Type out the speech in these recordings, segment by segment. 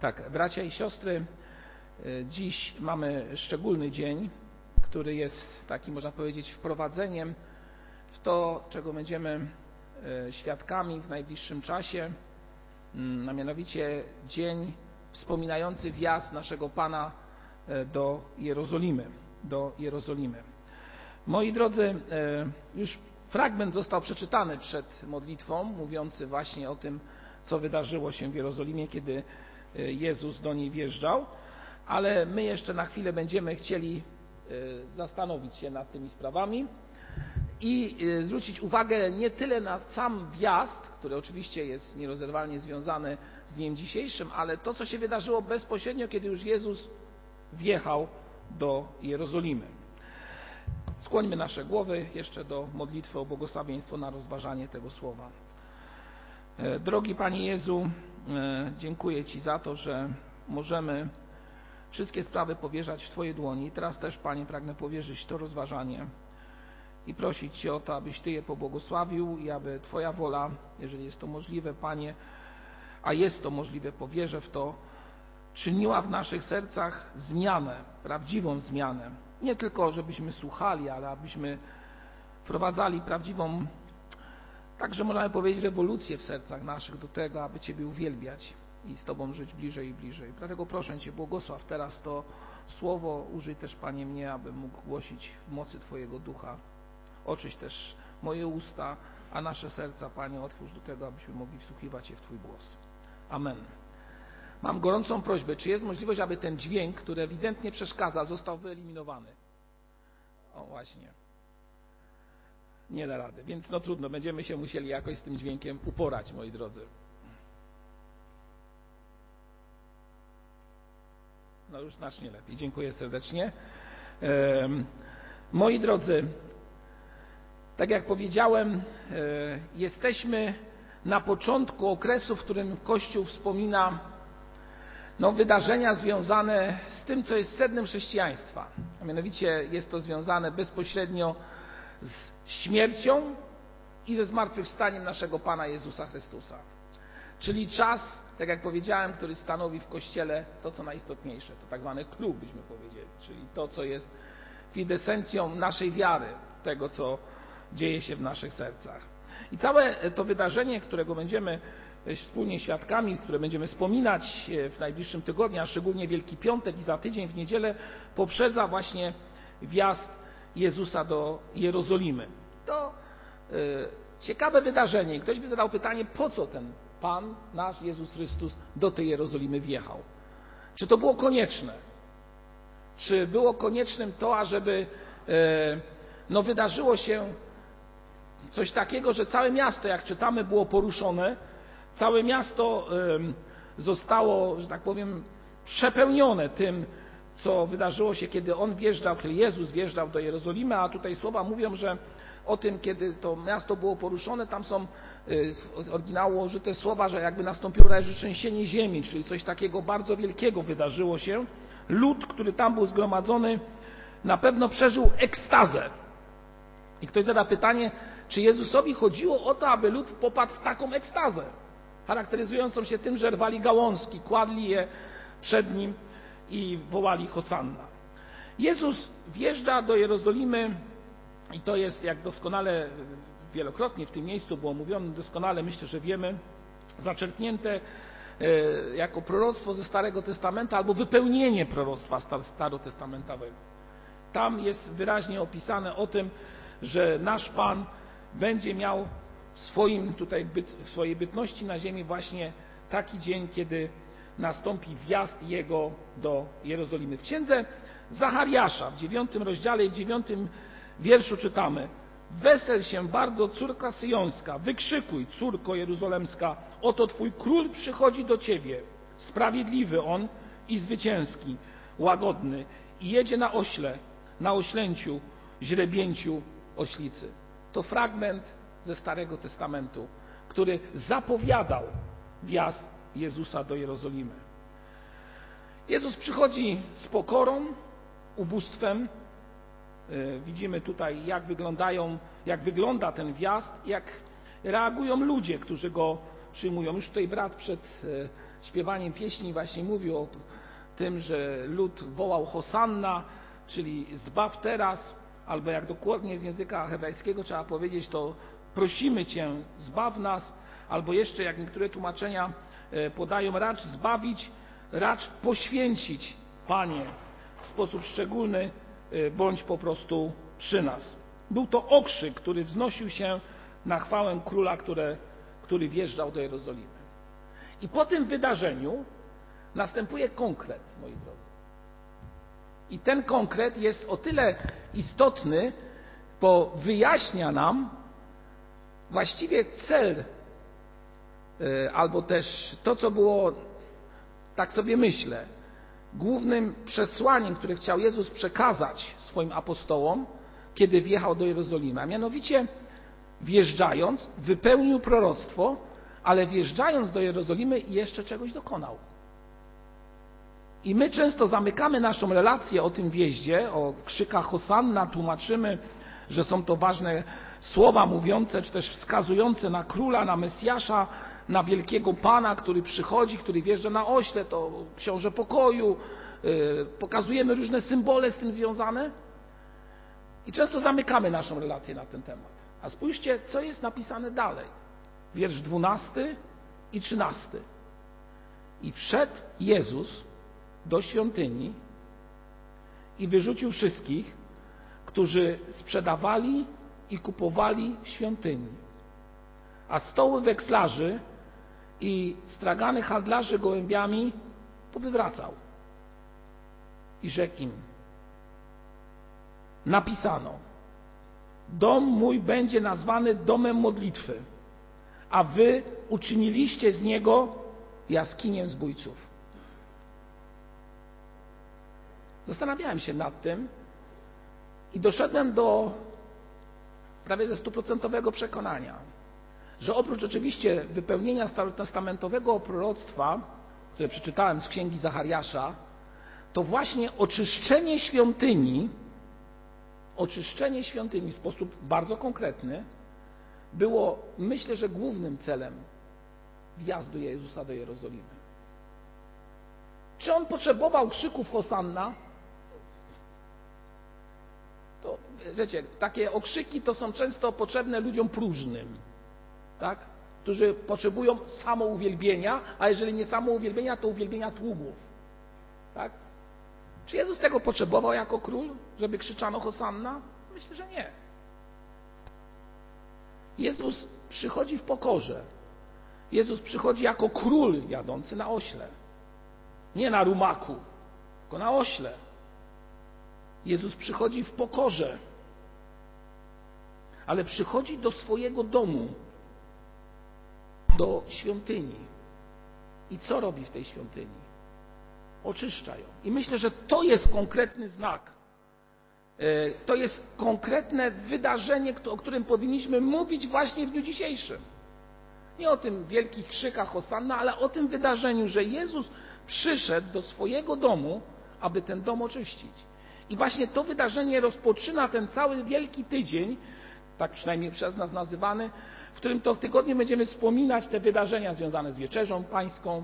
Tak, bracia i siostry, e, dziś mamy szczególny dzień, który jest taki, można powiedzieć, wprowadzeniem w to, czego będziemy e, świadkami w najbliższym czasie, mm, a mianowicie dzień wspominający wjazd naszego Pana e, do Jerozolimy. Do Jerozolimy. Moi drodzy, już fragment został przeczytany przed modlitwą, mówiący właśnie o tym, co wydarzyło się w Jerozolimie, kiedy Jezus do niej wjeżdżał, ale my jeszcze na chwilę będziemy chcieli e, zastanowić się nad tymi sprawami i e, zwrócić uwagę nie tyle na sam wjazd, który oczywiście jest nierozerwalnie związany z dniem dzisiejszym, ale to, co się wydarzyło bezpośrednio, kiedy już Jezus wjechał do Jerozolimy. Skłońmy nasze głowy jeszcze do modlitwy o błogosławieństwo na rozważanie tego słowa. E, drogi Panie Jezu, dziękuję Ci za to, że możemy wszystkie sprawy powierzać w Twoje dłoni. I teraz też, Panie, pragnę powierzyć to rozważanie i prosić Cię o to, abyś Ty je pobłogosławił i aby Twoja wola, jeżeli jest to możliwe, Panie, a jest to możliwe, powierzę w to, czyniła w naszych sercach zmianę, prawdziwą zmianę. Nie tylko, żebyśmy słuchali, ale abyśmy wprowadzali prawdziwą Także możemy powiedzieć rewolucję w sercach naszych do tego, aby Ciebie uwielbiać i z Tobą żyć bliżej i bliżej. Dlatego proszę Cię, błogosław teraz to słowo, użyj też Panie mnie, abym mógł głosić w mocy Twojego ducha. Oczyś też moje usta, a nasze serca, Panie, otwórz do tego, abyśmy mogli wsłuchiwać się w Twój głos. Amen. Mam gorącą prośbę, czy jest możliwość, aby ten dźwięk, który ewidentnie przeszkadza, został wyeliminowany? O, właśnie nie da rady. Więc no trudno, będziemy się musieli jakoś z tym dźwiękiem uporać, moi drodzy. No już znacznie lepiej. Dziękuję serdecznie. Moi drodzy, tak jak powiedziałem, e, jesteśmy na początku okresu, w którym Kościół wspomina no, wydarzenia związane z tym, co jest sednem chrześcijaństwa. A mianowicie jest to związane bezpośrednio z śmiercią i ze zmartwychwstaniem naszego Pana Jezusa Chrystusa. Czyli czas, tak jak powiedziałem, który stanowi w Kościele to, co najistotniejsze. To tak zwany klub, byśmy powiedzieli, czyli to, co jest kwintesencją naszej wiary, tego, co dzieje się w naszych sercach. I całe to wydarzenie, którego będziemy wspólnie świadkami, które będziemy wspominać w najbliższym tygodniu, a szczególnie Wielki Piątek i za tydzień w niedzielę, poprzedza właśnie wjazd Jezusa do Jerozolimy. To e, ciekawe wydarzenie. Ktoś by zadał pytanie, po co ten Pan, nasz Jezus Chrystus, do tej Jerozolimy wjechał? Czy to było konieczne? Czy było koniecznym to, ażeby e, no, wydarzyło się coś takiego, że całe miasto, jak czytamy, było poruszone, całe miasto zostało, że tak powiem, przepełnione tym, co wydarzyło się, kiedy on wjeżdżał, kiedy Jezus wjeżdżał do Jerozolimy, a tutaj słowa mówią, że o tym, kiedy to miasto było poruszone, tam są y, z oryginału użyte słowa, że jakby nastąpiło trzęsienie ziemi, czyli coś takiego bardzo wielkiego wydarzyło się. Lud, który tam był zgromadzony, na pewno przeżył ekstazę. I ktoś zada pytanie, czy Jezusowi chodziło o to, aby lud popadł w taką ekstazę, charakteryzującą się tym, że rwali gałązki, kładli je przed nim i wołali Hosanna. Jezus wjeżdża do Jerozolimy i to jest, jak doskonale wielokrotnie w tym miejscu było mówione, doskonale myślę, że wiemy, zaczerpnięte e, jako proroctwo ze Starego Testamentu albo wypełnienie proroctwa starotestamentowego. Tam jest wyraźnie opisane o tym, że nasz Pan będzie miał w, swoim tutaj byt, w swojej bytności na ziemi właśnie taki dzień, kiedy nastąpi wjazd Jego do Jerozolimy. W księdze Zachariasza w dziewiątym rozdziale i w dziewiątym wierszu czytamy Wesel się bardzo, córka syjońska, wykrzykuj, córko jeruzalemska, oto Twój król przychodzi do Ciebie, sprawiedliwy On i zwycięski, łagodny i jedzie na ośle, na oślęciu, źrebięciu oślicy. To fragment ze Starego Testamentu, który zapowiadał wjazd Jezusa do Jerozolimy. Jezus przychodzi z pokorą, ubóstwem. E, widzimy tutaj, jak wyglądają, jak wygląda ten wjazd, jak reagują ludzie, którzy go przyjmują. Już tutaj brat przed e, śpiewaniem pieśni właśnie mówił o tym, że lud wołał Hosanna, czyli zbaw teraz, albo jak dokładnie z języka hebrajskiego trzeba powiedzieć, to prosimy Cię, zbaw nas, albo jeszcze jak niektóre tłumaczenia podają, racz zbawić, racz poświęcić, Panie, w sposób szczególny, e, bądź po prostu przy nas. Był to okrzyk, który wznosił się na chwałę króla, które, który wjeżdżał do Jerozolimy. I po tym wydarzeniu następuje konkret, moi drodzy. I ten konkret jest o tyle istotny, bo wyjaśnia nam właściwie cel, e, albo też to, co było, tak sobie myślę, głównym przesłaniem, które chciał Jezus przekazać swoim apostołom, kiedy wjechał do Jerozolimy. A mianowicie, wjeżdżając, wypełnił proroctwo, ale wjeżdżając do Jerozolimy jeszcze czegoś dokonał. I my często zamykamy naszą relację o tym wjeździe, o krzykach Hosanna, tłumaczymy, że są to ważne słowa mówiące, czy też wskazujące na króla, na Mesjasza, na wielkiego Pana, który przychodzi, który wjeżdża na ośle, to książę pokoju. Yy, pokazujemy różne symbole z tym związane. I często zamykamy naszą relację na ten temat. A spójrzcie, co jest napisane dalej. Wiersz 12 i 13. I wszedł Jezus do świątyni i wyrzucił wszystkich, którzy sprzedawali i kupowali w świątyni. A stoły wekslarzy i stragany handlarzy gołębiami powywracał. I rzekł im: Napisano: Dom mój będzie nazwany domem modlitwy, a wy uczyniliście z niego jaskinię zbójców. Zastanawiałem się nad tym i doszedłem do prawie ze stuprocentowego przekonania, że oprócz oczywiście wypełnienia starotestamentowego proroctwa, które przeczytałem z księgi Zachariasza, to właśnie oczyszczenie świątyni, oczyszczenie świątyni w sposób bardzo konkretny było, myślę, że głównym celem wjazdu Jezusa do Jerozolimy. Czy on potrzebował krzyków Hosanna? To wiecie, takie okrzyki to są często potrzebne ludziom próżnym, tak? którzy potrzebują samouwielbienia, a jeżeli nie samouwielbienia, to uwielbienia tłumów. Tak? Czy Jezus tego potrzebował jako król, żeby krzyczano Hosanna? Myślę, że nie. Jezus przychodzi w pokorze. Jezus przychodzi jako król jadący na ośle. Nie na rumaku, tylko na ośle. Jezus przychodzi w pokorze, ale przychodzi do swojego domu, do świątyni. I co robi w tej świątyni? Oczyszcza ją. I myślę, że to jest konkretny znak. E, to jest konkretne wydarzenie, o którym powinniśmy mówić właśnie w dniu dzisiejszym. Nie o tym wielkich krzykach Hosanna, ale o tym wydarzeniu, że Jezus przyszedł do swojego domu, aby ten dom oczyścić. I właśnie to wydarzenie rozpoczyna ten cały wielki tydzień, tak przynajmniej przez nas nazywany, w którym to tygodniu będziemy wspominać te wydarzenia związane z wieczerzą pańską, e,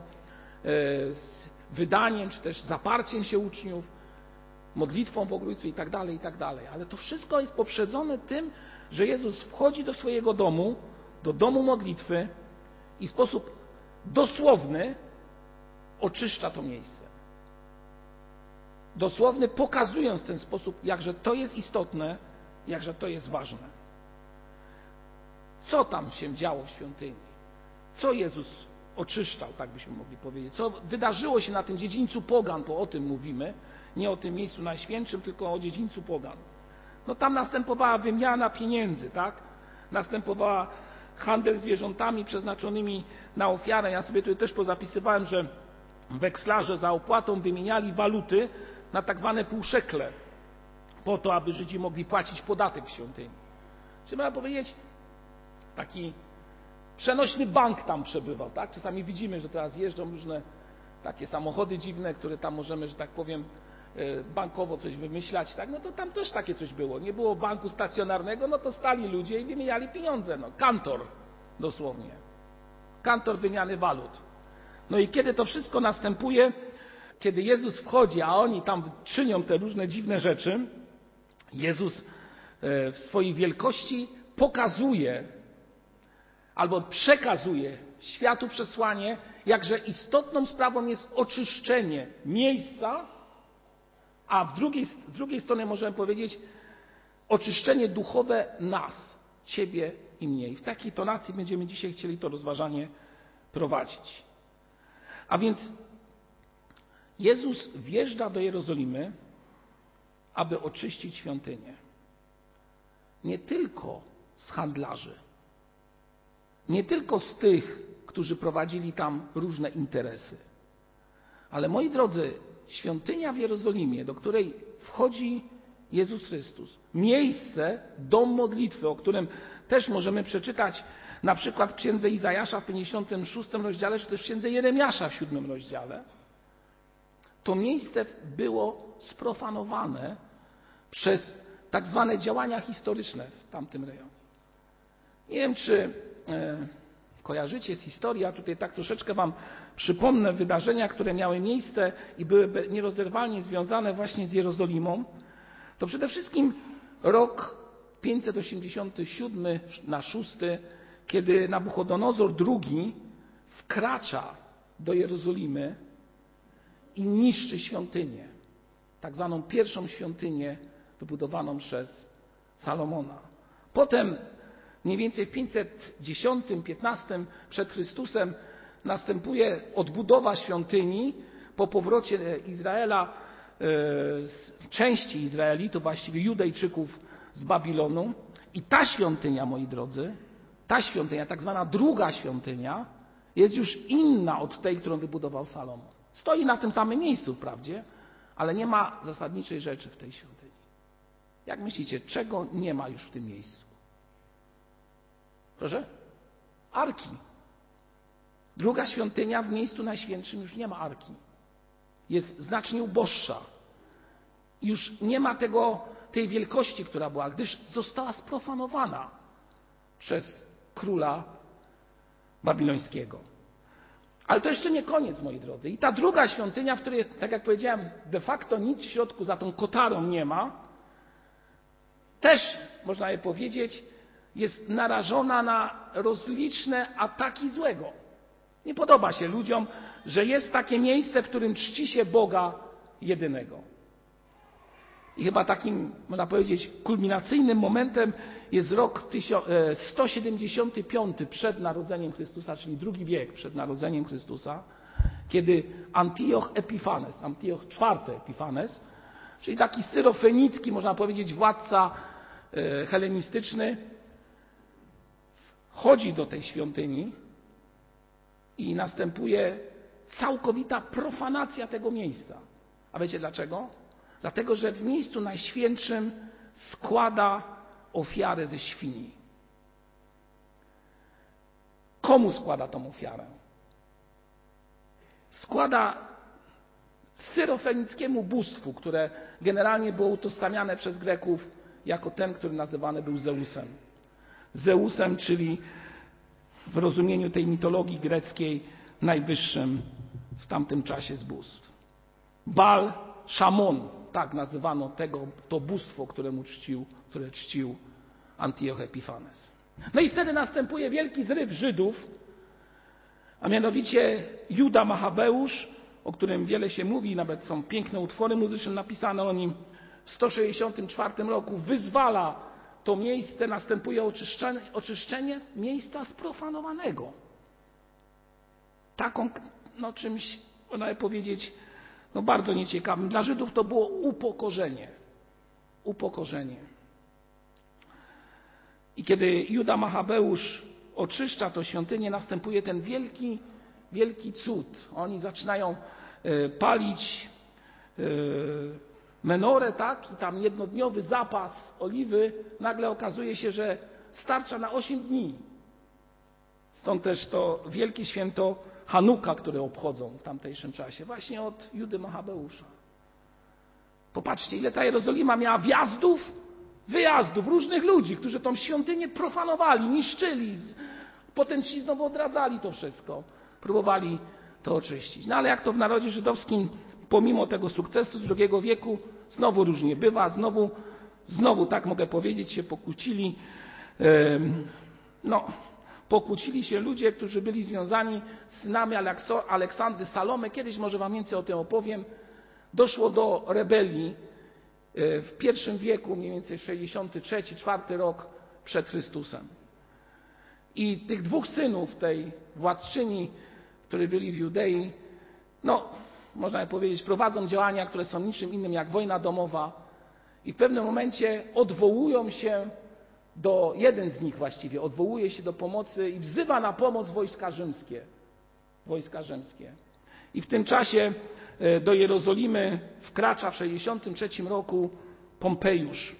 z wydaniem, czy też zaparciem się uczniów, modlitwą w ogrójcu i tak dalej, i tak dalej. Ale to wszystko jest poprzedzone tym, że Jezus wchodzi do swojego domu, do domu modlitwy i w sposób dosłowny oczyszcza to miejsce dosłowny, pokazując w ten sposób, jakże to jest istotne, jakże to jest ważne. Co tam się działo w świątyni? Co Jezus oczyszczał, tak byśmy mogli powiedzieć? Co wydarzyło się na tym dziedzińcu pogan, bo o tym mówimy, nie o tym miejscu najświętszym, tylko o dziedzińcu pogan. No tam następowała wymiana pieniędzy, tak? Następowała handel zwierzątami przeznaczonymi na ofiarę. Ja sobie tutaj też pozapisywałem, że wekslarze za opłatą wymieniali waluty na tak zwane półszekle, po to, aby Żydzi mogli płacić podatek w świątyni. Czyli można powiedzieć, taki przenośny bank tam przebywał, tak? Czasami widzimy, że teraz jeżdżą różne takie samochody dziwne, które tam możemy, że tak powiem, e, bankowo coś wymyślać, tak? No to tam też takie coś było. Nie było banku stacjonarnego, no to stali ludzie i wymieniali pieniądze, no. Kantor dosłownie. kantor wymiany walut. No i kiedy to wszystko następuje, kiedy Jezus wchodzi, a oni tam czynią te różne dziwne rzeczy, Jezus e, w swojej wielkości pokazuje albo przekazuje światu przesłanie, jakże istotną sprawą jest oczyszczenie miejsca, a w drugiej, z drugiej strony możemy powiedzieć oczyszczenie duchowe nas, ciebie i mnie. I w takiej tonacji będziemy dzisiaj chcieli to rozważanie prowadzić. A więc Jezus wjeżdża do Jerozolimy, aby oczyścić świątynię. Nie tylko z handlarzy, nie tylko z tych, którzy prowadzili tam różne interesy, ale moi drodzy, świątynia w Jerozolimie, do której wchodzi Jezus Chrystus, miejsce, dom modlitwy, o którym też możemy przeczytać na przykład w księdze Izajasza w 56 rozdziale, czy też w księdze Jeremiasza w 7 rozdziale, to miejsce było sprofanowane przez tak zwane działania historyczne w tamtym rejonie. Nie wiem, czy kojarzycie z historii, ja tutaj tak troszeczkę Wam przypomnę wydarzenia, które miały miejsce i były nierozerwalnie związane właśnie z Jerozolimą. To przede wszystkim rok 587 na 6, kiedy Nabuchodonozor II wkracza do Jerozolimy i niszczy świątynię, tak zwaną pierwszą świątynię wybudowaną przez Salomona. Potem mniej więcej w 510-15 przed Chrystusem następuje odbudowa świątyni po powrocie Izraela, e, części Izraelitów, właściwie Judejczyków z Babilonu. I ta świątynia, moi drodzy, ta świątynia, tak zwana druga świątynia, jest już inna od tej, którą wybudował Salomon. Stoi na tym samym miejscu, wprawdzie, ale nie ma zasadniczej rzeczy w tej świątyni. Jak myślicie, czego nie ma już w tym miejscu? Proszę? Arki. Druga świątynia w miejscu najświętszym już nie ma arki. Jest znacznie uboższa. Już nie ma tego, tej wielkości, która była, gdyż została sprofanowana przez króla babilońskiego. Ale to jeszcze nie koniec, moi drodzy. I ta druga świątynia, w której, tak jak powiedziałem, de facto nic w środku za tą kotarą nie ma, też, można je powiedzieć, jest narażona na rozliczne ataki złego. Nie podoba się ludziom, że jest takie miejsce, w którym czci się Boga jedynego. I chyba takim, można powiedzieć, kulminacyjnym momentem jest rok 175 e, przed narodzeniem Chrystusa, czyli drugi wiek przed narodzeniem Chrystusa, kiedy Antioch Epifanes, Antioch IV Epifanes, czyli taki syrofenicki, można powiedzieć, władca e, helenistyczny, chodzi do tej świątyni i następuje całkowita profanacja tego miejsca. A wiecie dlaczego? Dlatego, że w miejscu najświętszym składa ofiarę ze świni. Komu składa tą ofiarę? Składa syrofenickiemu bóstwu, które generalnie było utożsamiane przez Greków jako ten, który nazywany był Zeusem. Zeusem, czyli w rozumieniu tej mitologii greckiej najwyższym w tamtym czasie z bóstw. Bal Szamon, tak nazywano tego, to bóstwo, któremu czcił, które czcił Antioch Epifanes. No i wtedy następuje wielki zryw Żydów, a mianowicie Juda Machabeusz, o którym wiele się mówi, nawet są piękne utwory muzyczne napisane o nim, w 164 roku wyzwala to miejsce, następuje oczyszczenie, oczyszczenie miejsca sprofanowanego. Taką, no czymś, można powiedzieć, no bardzo nieciekawym. Dla Żydów to było upokorzenie. Upokorzenie. I kiedy Juda Machabeusz oczyszcza to świątynię, następuje ten wielki, wielki cud. Oni zaczynają e, palić e, menorę, tak, i tam jednodniowy zapas oliwy, nagle okazuje się, że starcza na 8 dni. Stąd też to wielkie święto Hanuka, które obchodzą w tamtejszym czasie, właśnie od Judy Machabeusza. Popatrzcie, ile ta Jerozolima miała wjazdów, wyjazdów różnych ludzi, którzy tą świątynię profanowali, niszczyli, Potem ci znowu odradzali to wszystko, próbowali to oczyścić. No ale jak to w narodzie żydowskim, pomimo tego sukcesu z II wieku, znowu różnie bywa, znowu, znowu tak mogę powiedzieć, się pokłócili. No, pokłócili się ludzie, którzy byli związani z synami Aleksandry Salome. Kiedyś może Wam więcej o tym opowiem. Doszło do rebelii w pierwszym wieku, mniej więcej 63-4 rok przed Chrystusem. I tych dwóch synów tej władczyni, którzy byli w Judei, no, można powiedzieć, prowadzą działania, które są niczym innym jak wojna domowa i w pewnym momencie odwołują się do, jeden z nich właściwie, odwołuje się do pomocy i wzywa na pomoc wojska rzymskie. Wojska rzymskie. I w tym czasie do Jerozolimy wkracza w 63 roku Pompejusz.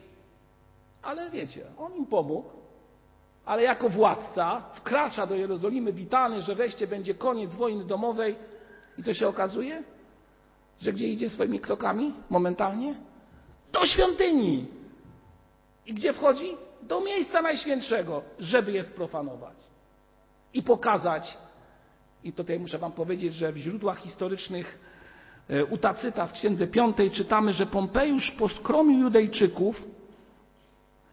Ale wiecie, on im pomógł, ale jako władca wkracza do Jerozolimy witany, że wreszcie będzie koniec wojny domowej. I co się okazuje? Że gdzie idzie swoimi krokami momentalnie? Do świątyni. I gdzie wchodzi? Do miejsca najświętszego, żeby je sprofanować. I pokazać, i tutaj muszę Wam powiedzieć, że w źródłach historycznych u Tacyta w Księdze Piątej czytamy, że Pompejusz poskromił Judejczyków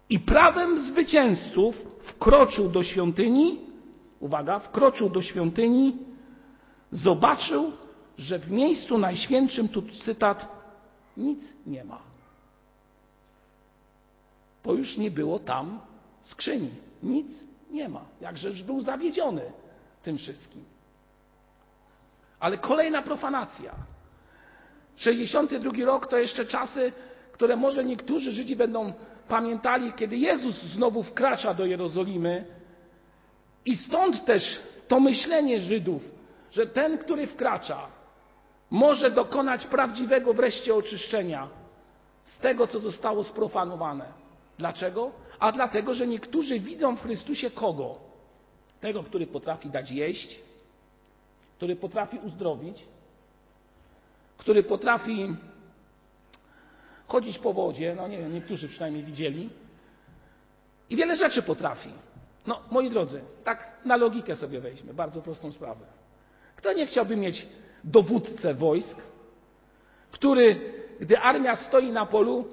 i prawem zwycięzców wkroczył do świątyni, uwaga, wkroczył do świątyni, zobaczył, że w miejscu najświętszym, tu cytat, nic nie ma. Bo już nie było tam skrzyni. Nic nie ma. Jakżeż był zawiedziony tym wszystkim. Ale kolejna profanacja. 62 rok to jeszcze czasy, które może niektórzy Żydzi będą pamiętali, kiedy Jezus znowu wkracza do Jerozolimy. I stąd też to myślenie Żydów, że ten, który wkracza, może dokonać prawdziwego wreszcie oczyszczenia z tego, co zostało sprofanowane. Dlaczego? A dlatego, że niektórzy widzą w Chrystusie kogo? Tego, który potrafi dać jeść, który potrafi uzdrowić, który potrafi chodzić po wodzie, no nie wiem, niektórzy przynajmniej widzieli, i wiele rzeczy potrafi. No, moi drodzy, tak na logikę sobie weźmy, bardzo prostą sprawę. Kto nie chciałby mieć dowódcę wojsk, który, gdy armia stoi na polu,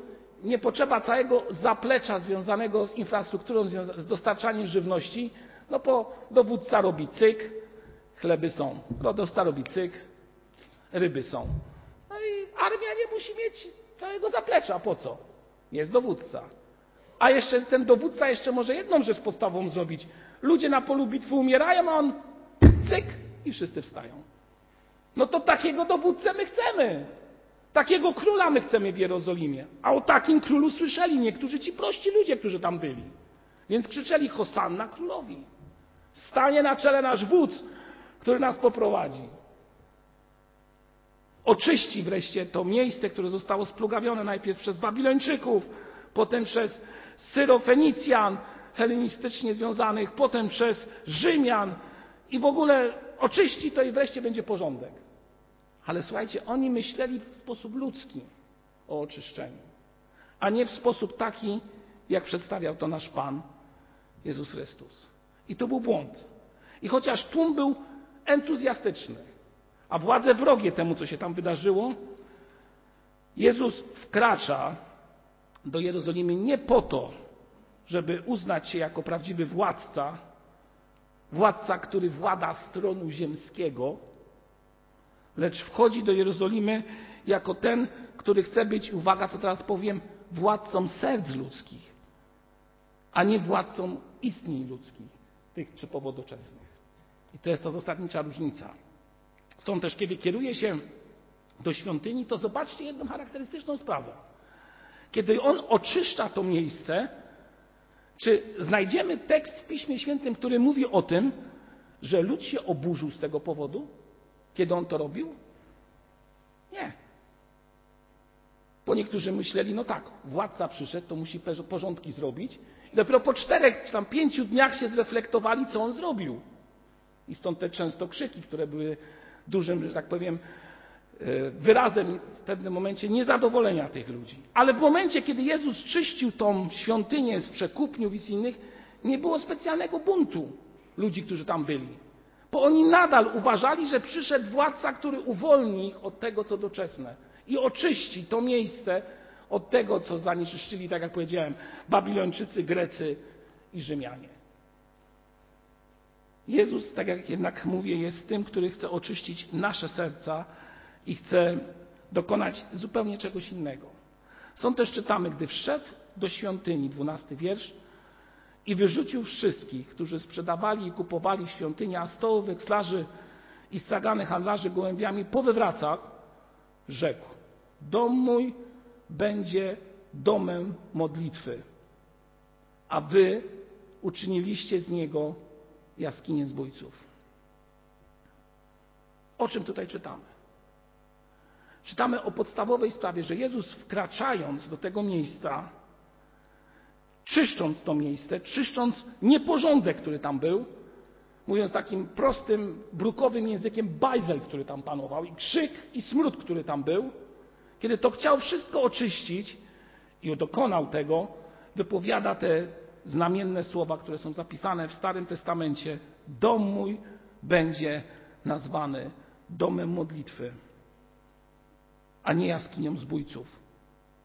nie potrzeba całego zaplecza związanego z infrastrukturą, z dostarczaniem żywności, no bo dowódca robi cyk, chleby są. Dowódca robi cyk, ryby są. No i armia nie musi mieć całego zaplecza. Po co? Jest dowódca. A jeszcze ten dowódca jeszcze może jedną rzecz podstawową zrobić. Ludzie na polu bitwy umierają, a on cyk i wszyscy wstają. No to takiego dowódcę my chcemy. Takiego króla my chcemy w Jerozolimie. A o takim królu słyszeli niektórzy ci prości ludzie, którzy tam byli. Więc krzyczeli Hosanna królowi. Stanie na czele nasz wódz, który nas poprowadzi. Oczyści wreszcie to miejsce, które zostało splugawione najpierw przez Babilończyków, potem przez Syrofenicjan helenistycznie związanych, potem przez Rzymian i w ogóle oczyści to i wreszcie będzie porządek. Ale słuchajcie, oni myśleli w sposób ludzki o oczyszczeniu, a nie w sposób taki, jak przedstawiał to nasz Pan Jezus Chrystus. I to był błąd. I chociaż tłum był entuzjastyczny, a władze wrogie temu, co się tam wydarzyło, Jezus wkracza do Jerozolimy nie po to, żeby uznać się jako prawdziwy władca, władca, który włada z tronu ziemskiego, lecz wchodzi do Jerozolimy jako ten, który chce być, uwaga, co teraz powiem, władcą serc ludzkich, a nie władcą istnień ludzkich, tych typowo doczesnych. I to jest ta zasadnicza różnica. Stąd też, kiedy kieruje się do świątyni, to zobaczcie jedną charakterystyczną sprawę. Kiedy on oczyszcza to miejsce, czy znajdziemy tekst w Piśmie Świętym, który mówi o tym, że lud się oburzył z tego powodu, kiedy on to robił? Nie. Bo niektórzy myśleli, no tak, władca przyszedł, to musi porządki zrobić. I dopiero po czterech czy tam pięciu dniach się zreflektowali, co on zrobił. I stąd te często krzyki, które były dużym, że tak powiem, wyrazem w pewnym momencie niezadowolenia tych ludzi. Ale w momencie, kiedy Jezus czyścił tą świątynię z przekupniów i z innych, nie było specjalnego buntu. ludzi, którzy tam byli. Bo oni nadal uważali, że przyszedł władca, który uwolni ich od tego, co doczesne i oczyści to miejsce od tego, co zanieczyszczyli, tak jak powiedziałem, Babilończycy, Grecy i Rzymianie. Jezus, tak jak jednak mówię, jest tym, który chce oczyścić nasze serca i chce dokonać zupełnie czegoś innego. Stąd też czytamy, gdy wszedł do świątyni, dwunasty wiersz, i wyrzucił wszystkich, którzy sprzedawali i kupowali w świątyni, a stołów, wekslarzy i straganych handlarzy gołębiami powywracał, rzekł, dom mój będzie domem modlitwy, a wy uczyniliście z niego jaskinię zbójców. O czym tutaj czytamy? Czytamy o podstawowej sprawie, że Jezus wkraczając do tego miejsca, czyszcząc to miejsce, czyszcząc nieporządek, który tam był, mówiąc takim prostym, brukowym językiem, bajzel, który tam panował, i krzyk i smród, który tam był, kiedy to chciał wszystko oczyścić i dokonał tego, wypowiada te znamienne słowa, które są zapisane w Starym Testamencie: Dom mój będzie nazwany domem modlitwy, a nie jaskinią zbójców.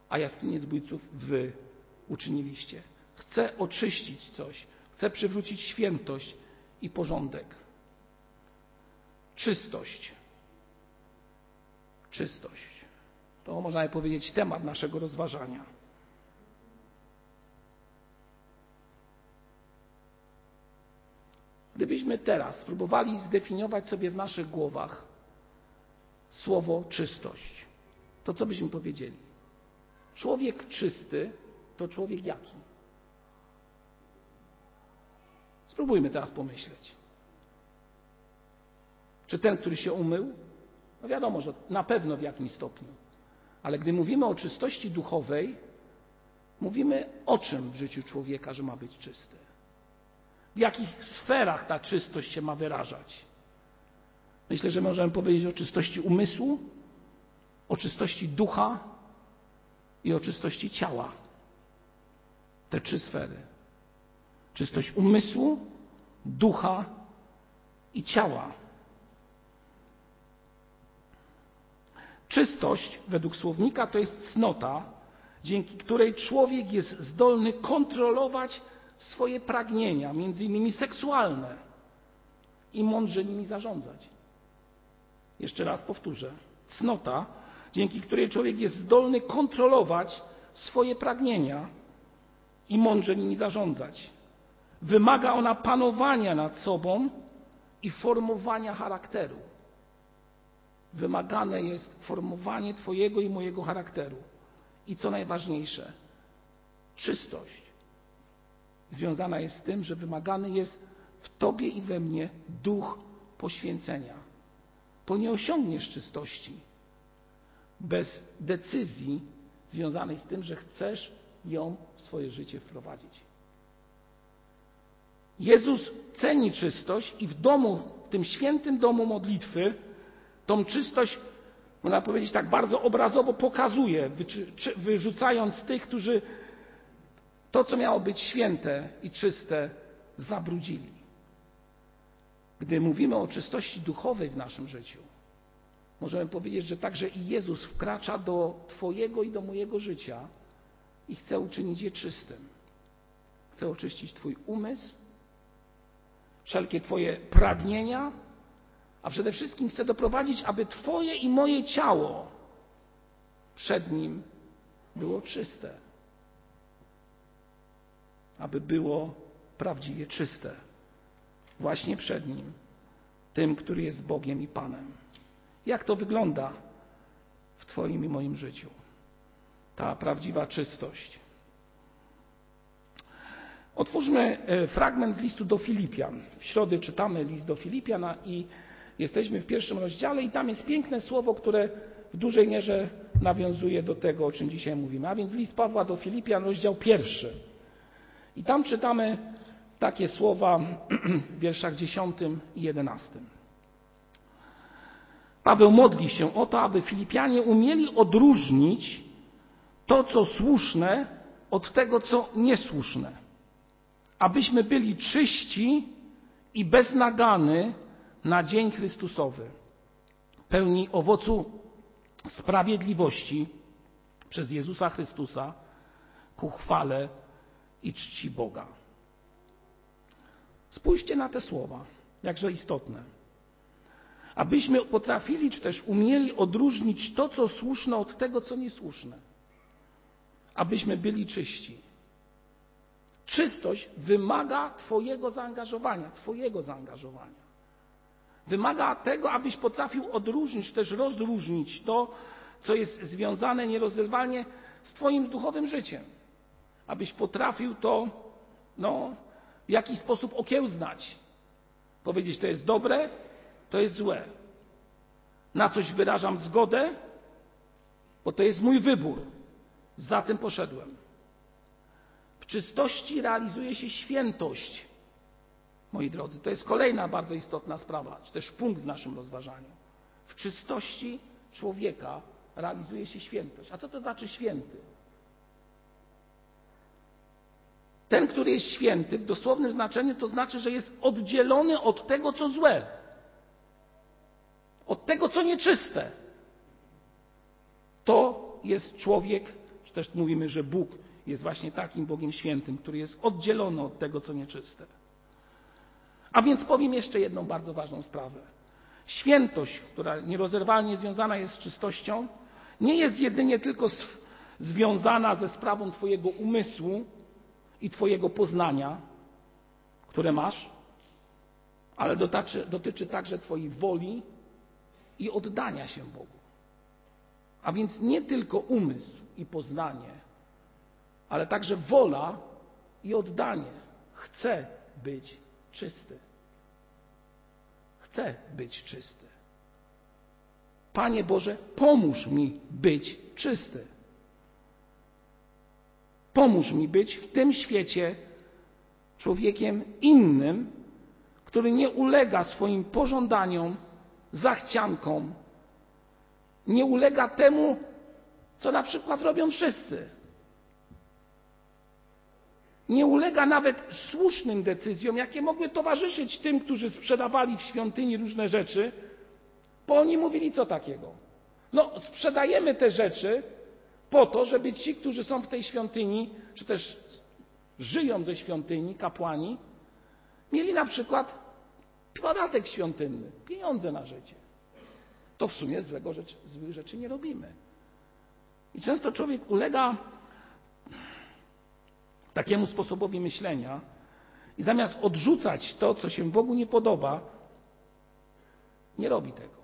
A jaskinię zbójców wy uczyniliście. Chcę oczyścić coś, chcę przywrócić świętość i porządek. Czystość. Czystość. To można powiedzieć temat naszego rozważania. Gdybyśmy teraz spróbowali zdefiniować sobie w naszych głowach słowo czystość, to co byśmy powiedzieli? Człowiek czysty to człowiek jaki? Spróbujmy teraz pomyśleć. Czy ten, który się umył? No wiadomo, że na pewno w jakimś stopniu. Ale gdy mówimy o czystości duchowej, mówimy o czym w życiu człowieka, że ma być czysty? W jakich sferach ta czystość się ma wyrażać? Myślę, że możemy powiedzieć o czystości umysłu, o czystości ducha i o czystości ciała. Te trzy sfery. Czystość umysłu, ducha i ciała. Czystość, według słownika, to jest cnota, dzięki której człowiek jest zdolny kontrolować swoje pragnienia, między innymi seksualne, i mądrze nimi zarządzać. Jeszcze raz powtórzę. Cnota, dzięki której człowiek jest zdolny kontrolować swoje pragnienia i mądrze nimi zarządzać. Wymaga ona panowania nad sobą i formowania charakteru. Wymagane jest formowanie Twojego i mojego charakteru. I co najważniejsze, czystość związana jest z tym, że wymagany jest w Tobie i we mnie duch poświęcenia. Bo nie osiągniesz czystości bez decyzji związanej z tym, że chcesz ją w swoje życie wprowadzić. Jezus ceni czystość i w domu, w tym świętym domu modlitwy, tą czystość, można powiedzieć tak bardzo obrazowo pokazuje, wyrzucając tych, którzy to, co miało być święte i czyste, zabrudzili. Gdy mówimy o czystości duchowej w naszym życiu, możemy powiedzieć, że także i Jezus wkracza do Twojego i do mojego życia i chce uczynić je czystym. Chce oczyścić Twój umysł, wszelkie Twoje pragnienia, a przede wszystkim chce doprowadzić, aby Twoje i moje ciało przed Nim było czyste. Aby było prawdziwie czyste. Właśnie przed Nim, tym, który jest Bogiem i Panem. Jak to wygląda w Twoim i moim życiu? Ta prawdziwa czystość. Otwórzmy e, fragment z listu do Filipian. W środę czytamy list do Filipian i jesteśmy w pierwszym rozdziale i tam jest piękne słowo, które w dużej mierze nawiązuje do tego, o czym dzisiaj mówimy. A więc list Pawła do Filipian, rozdział pierwszy. I tam czytamy takie słowa w wierszach 10 i 11. Paweł modli się o to, aby Filipianie umieli odróżnić to, co słuszne, od tego, co niesłuszne abyśmy byli czyści i beznagany na dzień Chrystusowy, pełni owocu sprawiedliwości przez Jezusa Chrystusa ku chwale i czci Boga. Spójrzcie na te słowa, jakże istotne. Abyśmy potrafili, czy też umieli odróżnić to, co słuszne, od tego, co niesłuszne. Abyśmy byli czyści. Czystość wymaga Twojego zaangażowania, Twojego zaangażowania. Wymaga tego, abyś potrafił odróżnić, też rozróżnić to, co jest związane nierozerwalnie z Twoim duchowym życiem. Abyś potrafił to no, w jakiś sposób okiełznać. Powiedzieć, to jest dobre, to jest złe. Na coś wyrażam zgodę, bo to jest mój wybór. Za tym poszedłem. W czystości realizuje się świętość. Moi drodzy, to jest kolejna bardzo istotna sprawa, czy też punkt w naszym rozważaniu. W czystości człowieka realizuje się świętość. A co to znaczy święty? Ten, który jest święty, w dosłownym znaczeniu, to znaczy, że jest oddzielony od tego, co złe, od tego, co nieczyste. To jest człowiek, czy też mówimy, że Bóg jest właśnie takim Bogiem świętym, który jest oddzielony od tego, co nieczyste. A więc powiem jeszcze jedną bardzo ważną sprawę. Świętość, która nierozerwalnie związana jest z czystością, nie jest jedynie tylko związana ze sprawą Twojego umysłu i Twojego poznania, które masz, ale dotyczy, dotyczy także Twojej woli i oddania się Bogu. A więc nie tylko umysł i poznanie, ale także wola i oddanie. Chcę być czysty. Chcę być czysty. Panie Boże, pomóż mi być czysty. Pomóż mi być w tym świecie człowiekiem innym, który nie ulega swoim pożądaniom, zachciankom, nie ulega temu, co na przykład robią wszyscy. Nie ulega nawet słusznym decyzjom, jakie mogły towarzyszyć tym, którzy sprzedawali w świątyni różne rzeczy, bo oni mówili co takiego? No, sprzedajemy te rzeczy po to, żeby ci, którzy są w tej świątyni, czy też żyją ze świątyni, kapłani, mieli na przykład podatek świątynny, pieniądze na życie. To w sumie złego rzecz, złych rzeczy nie robimy. I często człowiek ulega takiemu sposobowi myślenia i zamiast odrzucać to, co się Bogu nie podoba, nie robi tego.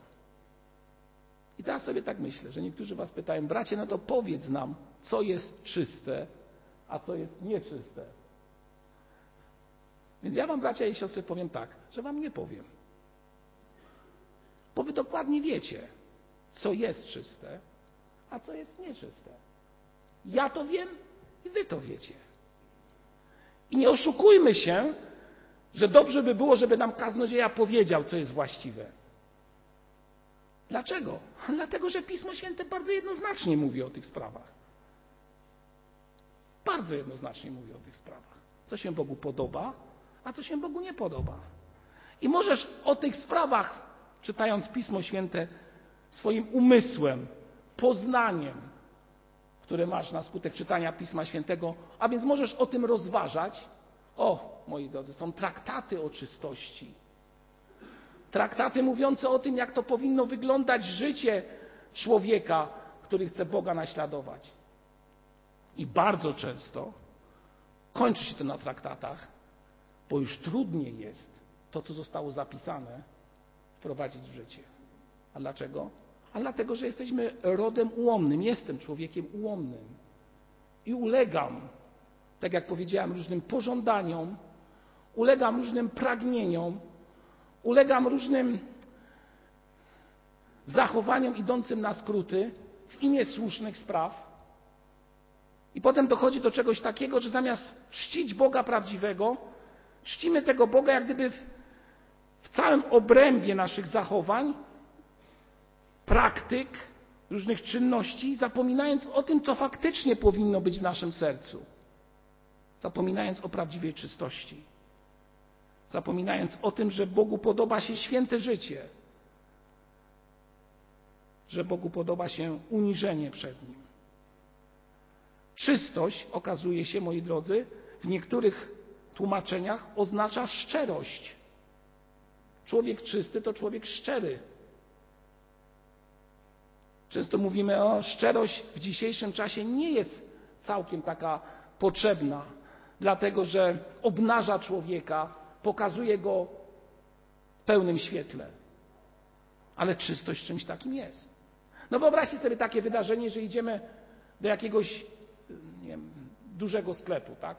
I teraz sobie tak myślę, że niektórzy Was pytają, bracie, no to powiedz nam, co jest czyste, a co jest nieczyste. Więc ja Wam, bracia i siostry, powiem tak, że Wam nie powiem. Bo Wy dokładnie wiecie, co jest czyste, a co jest nieczyste. Ja to wiem i Wy to wiecie. I nie oszukujmy się, że dobrze by było, żeby nam kaznodzieja powiedział, co jest właściwe. Dlaczego? Dlatego, że Pismo Święte bardzo jednoznacznie mówi o tych sprawach. Bardzo jednoznacznie mówi o tych sprawach. Co się Bogu podoba, a co się Bogu nie podoba. I możesz o tych sprawach, czytając Pismo Święte, swoim umysłem, poznaniem, które masz na skutek czytania Pisma Świętego, a więc możesz o tym rozważać. O, moi drodzy, są traktaty o czystości Traktaty mówiące o tym, jak to powinno wyglądać życie człowieka, który chce Boga naśladować. I bardzo często kończy się to na traktatach, bo już trudniej jest to, co zostało zapisane, wprowadzić w życie. A dlaczego? A dlatego, że jesteśmy rodem ułomnym. Jestem człowiekiem ułomnym. I ulegam, tak jak powiedziałem, różnym pożądaniom, ulegam różnym pragnieniom, ulegam różnym zachowaniom idącym na skróty w imię słusznych spraw. I potem dochodzi do czegoś takiego, że zamiast czcić Boga prawdziwego, czcimy tego Boga jak gdyby w, w całym obrębie naszych zachowań, praktyk, różnych czynności, zapominając o tym, co faktycznie powinno być w naszym sercu, zapominając o prawdziwej czystości. zapominając o tym, że Bogu podoba się święte życie, że Bogu podoba się uniżenie przed Nim. Czystość, okazuje się, moi drodzy, w niektórych tłumaczeniach oznacza szczerość. Człowiek czysty to człowiek szczery. Często mówimy o szczerość w dzisiejszym czasie nie jest całkiem taka potrzebna, dlatego że obnaża człowieka, pokazuje go w pełnym świetle. Ale czystość czymś takim jest. No wyobraźcie sobie takie wydarzenie, że idziemy do jakiegoś wiem, dużego sklepu, tak?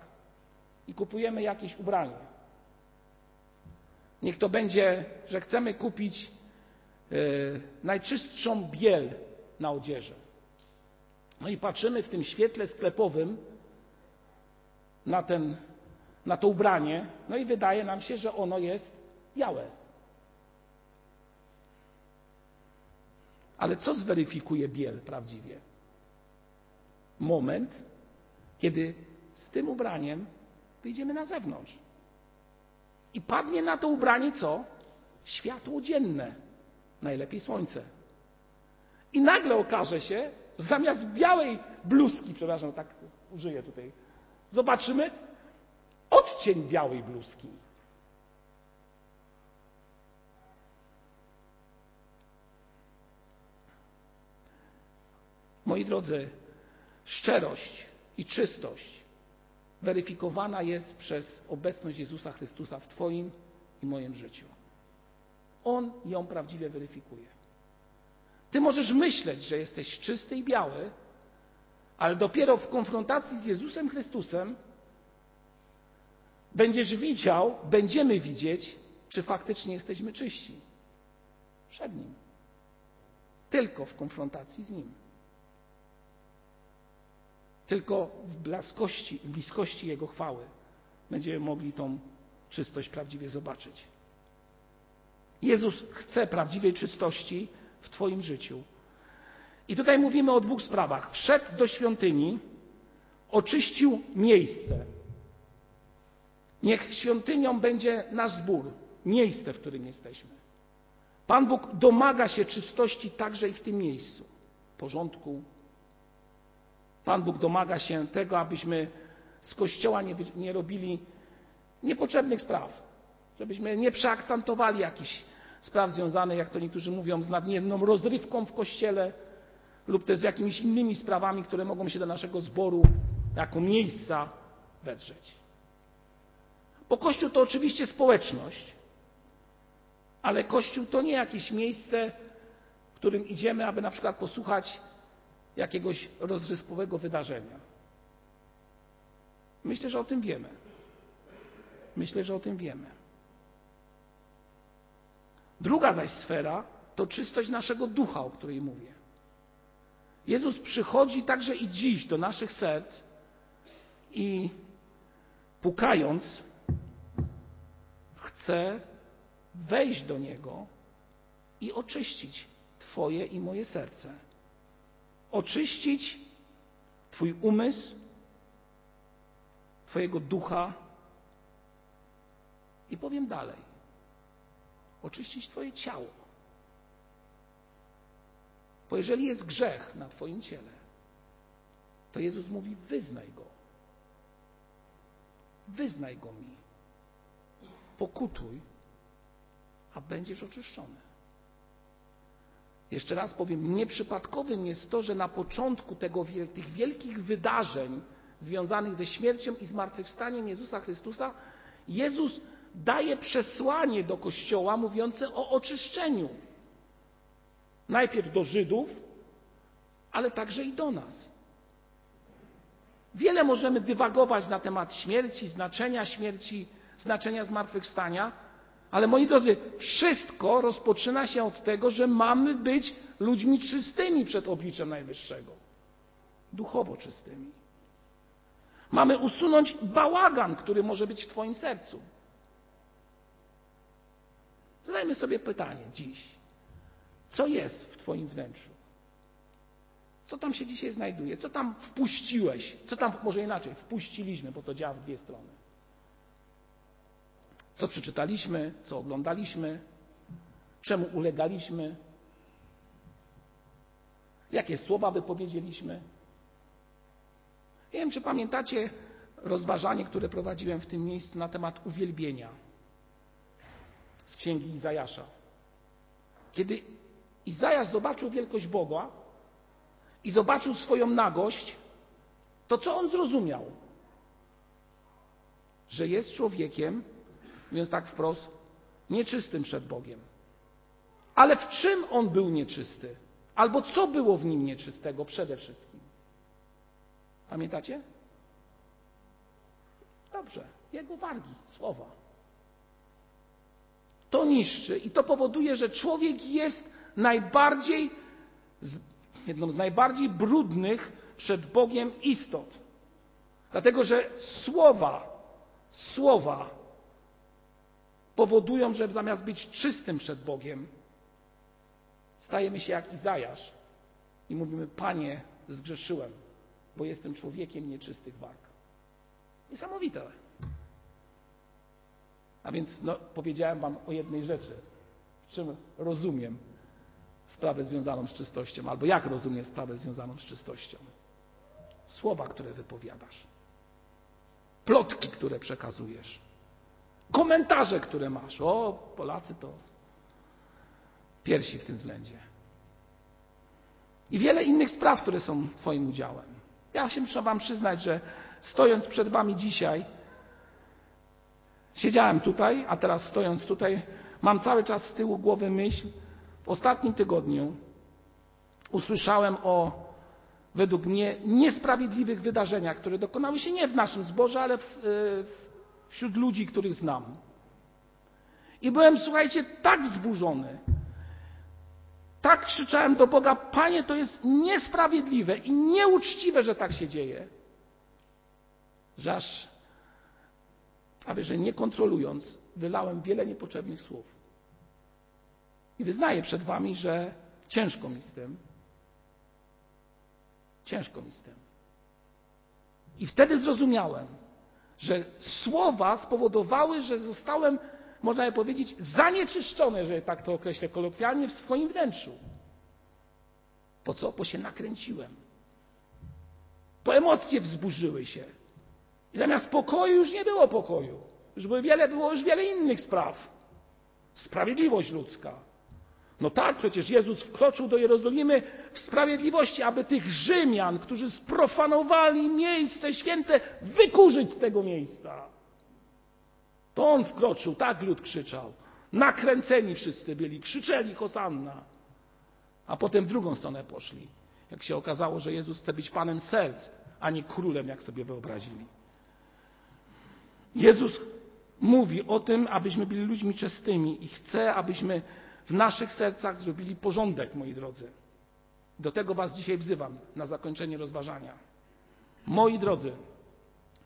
I kupujemy jakieś ubranie. Niech to będzie, że chcemy kupić yy, najczystszą biel na odzieży. No i patrzymy w tym świetle sklepowym na, ten, na to ubranie, no i wydaje nam się, że ono jest białe. Ale co zweryfikuje biel prawdziwie? Moment, kiedy z tym ubraniem wyjdziemy na zewnątrz. I padnie na to ubranie co? Światło dzienne, najlepiej słońce. I nagle okaże się, że zamiast białej bluzki, przepraszam, tak użyję tutaj, zobaczymy odcień białej bluzki. Moi drodzy, szczerość i czystość weryfikowana jest przez obecność Jezusa Chrystusa w Twoim i moim życiu. On ją prawdziwie weryfikuje. Ty możesz myśleć, że jesteś czysty i biały, ale dopiero w konfrontacji z Jezusem Chrystusem będziesz widział, będziemy widzieć, czy faktycznie jesteśmy czyści przed Nim. Tylko w konfrontacji z Nim. Tylko w bliskości Jego chwały będziemy mogli tą czystość prawdziwie zobaczyć. Jezus chce prawdziwej czystości w Twoim życiu. I tutaj mówimy o dwóch sprawach. Wszedł do świątyni, oczyścił miejsce. Niech świątynią będzie nasz zbór, miejsce, w którym jesteśmy. Pan Bóg domaga się czystości także i w tym miejscu, porządku, Pan Bóg domaga się tego, abyśmy z Kościoła nie, nie robili niepotrzebnych spraw, żebyśmy nie przeakcentowali jakichś spraw związanych, jak to niektórzy mówią, z nadmierną rozrywką w Kościele lub też z jakimiś innymi sprawami, które mogą się do naszego zboru jako miejsca wedrzeć. Bo Kościół to oczywiście społeczność, ale Kościół to nie jakieś miejsce, w którym idziemy, aby na przykład posłuchać jakiegoś rozryskowego wydarzenia. Myślę, że o tym wiemy. Myślę, że o tym wiemy. Druga zaś sfera to czystość naszego ducha, o której mówię. Jezus przychodzi także i dziś do naszych serc i pukając, chce wejść do Niego i oczyścić Twoje i moje serce. Oczyścić Twój umysł, Twojego ducha. I powiem dalej, oczyścić Twoje ciało. Bo jeżeli jest grzech na Twoim ciele, to Jezus mówi: wyznaj go. Wyznaj go mi. Pokutuj, a będziesz oczyszczony. Jeszcze raz powiem, nieprzypadkowym jest to, że na początku tego, tych wielkich wydarzeń związanych ze śmiercią i zmartwychwstaniem Jezusa Chrystusa, Jezus daje przesłanie do Kościoła mówiące o oczyszczeniu. Najpierw do Żydów, ale także i do nas. Wiele możemy dywagować na temat śmierci, znaczenia śmierci, znaczenia zmartwychwstania, ale moi drodzy, wszystko rozpoczyna się od tego, że mamy być ludźmi czystymi przed obliczem Najwyższego. Duchowo czystymi. Mamy usunąć bałagan, który może być w Twoim sercu. Zadajmy sobie pytanie dziś. Co jest w Twoim wnętrzu? Co tam się dzisiaj znajduje? Co tam wpuściłeś? Co tam, może inaczej, wpuściliśmy, bo to działa w dwie strony. Co przeczytaliśmy, co oglądaliśmy, czemu ulegaliśmy, jakie słowa wypowiedzieliśmy. Nie wiem, czy pamiętacie rozważanie, które prowadziłem w tym miejscu na temat uwielbienia z księgi Izajasza. Kiedy Izajasz zobaczył wielkość Boga i zobaczył swoją nagość, to co on zrozumiał? Że jest człowiekiem, mówiąc tak wprost, nieczystym przed Bogiem. Ale w czym on był nieczysty? Albo co było w nim nieczystego przede wszystkim? Pamiętacie? Dobrze, jego wargi, słowa. To niszczy i to powoduje, że człowiek jest najbardziej, jedną z najbardziej brudnych przed Bogiem istot. Dlatego, że słowa, słowa powodują, że zamiast być czystym przed Bogiem, stajemy się jak Izajasz i mówimy: Panie, zgrzeszyłem, bo jestem człowiekiem nieczystych warg. Niesamowite. A więc no, powiedziałem Wam o jednej rzeczy, w czym rozumiem sprawę związaną z czystością, albo jak rozumiem sprawę związaną z czystością. Słowa, które wypowiadasz, plotki, które przekazujesz, komentarze, które masz. O, Polacy to piersi w tym względzie. I wiele innych spraw, które są Twoim udziałem. Ja się muszę Wam przyznać, że stojąc przed Wami dzisiaj, siedziałem tutaj, a teraz stojąc tutaj, mam cały czas z tyłu głowy myśl. W ostatnim tygodniu usłyszałem o według mnie niesprawiedliwych wydarzeniach, które dokonały się nie w naszym zborze, ale w, e, wśród ludzi, których znam. I byłem, słuchajcie, tak wzburzony, tak krzyczałem do Boga: Panie, to jest niesprawiedliwe i nieuczciwe, że tak się dzieje. Że aż prawie że nie kontrolując, wylałem wiele niepotrzebnych słów. I wyznaję przed Wami, że ciężko mi z tym. Ciężko mi z tym. I wtedy zrozumiałem, że słowa spowodowały, że zostałem można by powiedzieć, zanieczyszczone, że tak to określę kolokwialnie, w swoim wnętrzu. Po co? Bo się nakręciłem. Po emocje wzburzyły się. I zamiast pokoju już nie było pokoju. Już było wiele, było już wiele innych spraw. Sprawiedliwość ludzka. No tak, przecież Jezus wkroczył do Jerozolimy w sprawiedliwości, aby tych Rzymian, którzy sprofanowali miejsce święte, wykurzyć z tego miejsca. To on wkroczył, tak lud krzyczał. Nakręceni wszyscy byli, krzyczeli Hosanna. A potem w drugą stronę poszli. Jak się okazało, że Jezus chce być Panem serc, a nie królem, jak sobie wyobrazili. Jezus mówi o tym, abyśmy byli ludźmi czystymi i chce, abyśmy w naszych sercach zrobili porządek, moi drodzy. Do tego Was dzisiaj wzywam na zakończenie rozważania. Moi drodzy,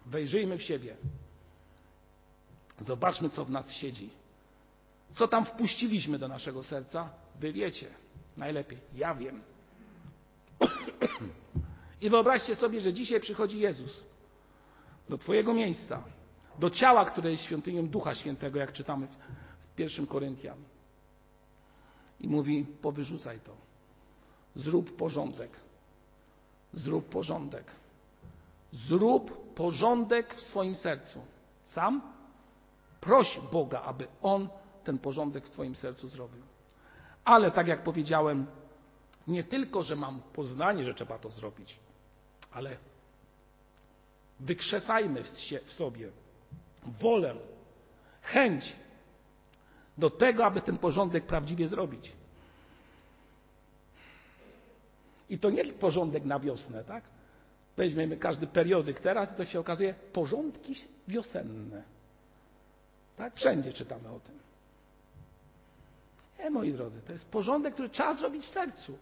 wejrzyjmy w siebie. Zobaczmy, co w nas siedzi. Co tam wpuściliśmy do naszego serca? Wy wiecie najlepiej. Ja wiem. I wyobraźcie sobie, że dzisiaj przychodzi Jezus do Twojego miejsca, do ciała, które jest świątynią Ducha Świętego, jak czytamy w pierwszym Koryntian. I mówi: powyrzucaj to. Zrób porządek. Zrób porządek. Zrób porządek w swoim sercu. Sam Proś Boga, aby On ten porządek w Twoim sercu zrobił. Ale tak jak powiedziałem, nie tylko, że mam poznanie, że trzeba to zrobić, ale wykrzesajmy w sobie wolę, chęć do tego, aby ten porządek prawdziwie zrobić. I to nie porządek na wiosnę, tak? Weźmiemy każdy periodyk teraz i to się okazuje porządki wiosenne. Tak? Wszędzie czytamy o tym. Nie, moi drodzy, to jest porządek, który trzeba zrobić w sercu.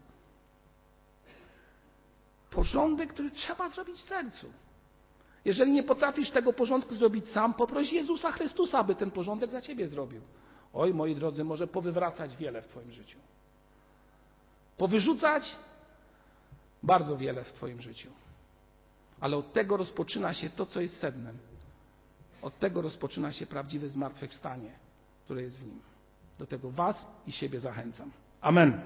Porządek, który trzeba zrobić w sercu. Jeżeli nie potrafisz tego porządku zrobić sam, poproś Jezusa Chrystusa, aby ten porządek za ciebie zrobił. Oj, moi drodzy, może powywracać wiele w Twoim życiu. Powyrzucać bardzo wiele w Twoim życiu. Ale od tego rozpoczyna się to, co jest sednem. Od tego rozpoczyna się prawdziwe zmartwychwstanie, które jest w nim. Do tego Was i siebie zachęcam. Amen.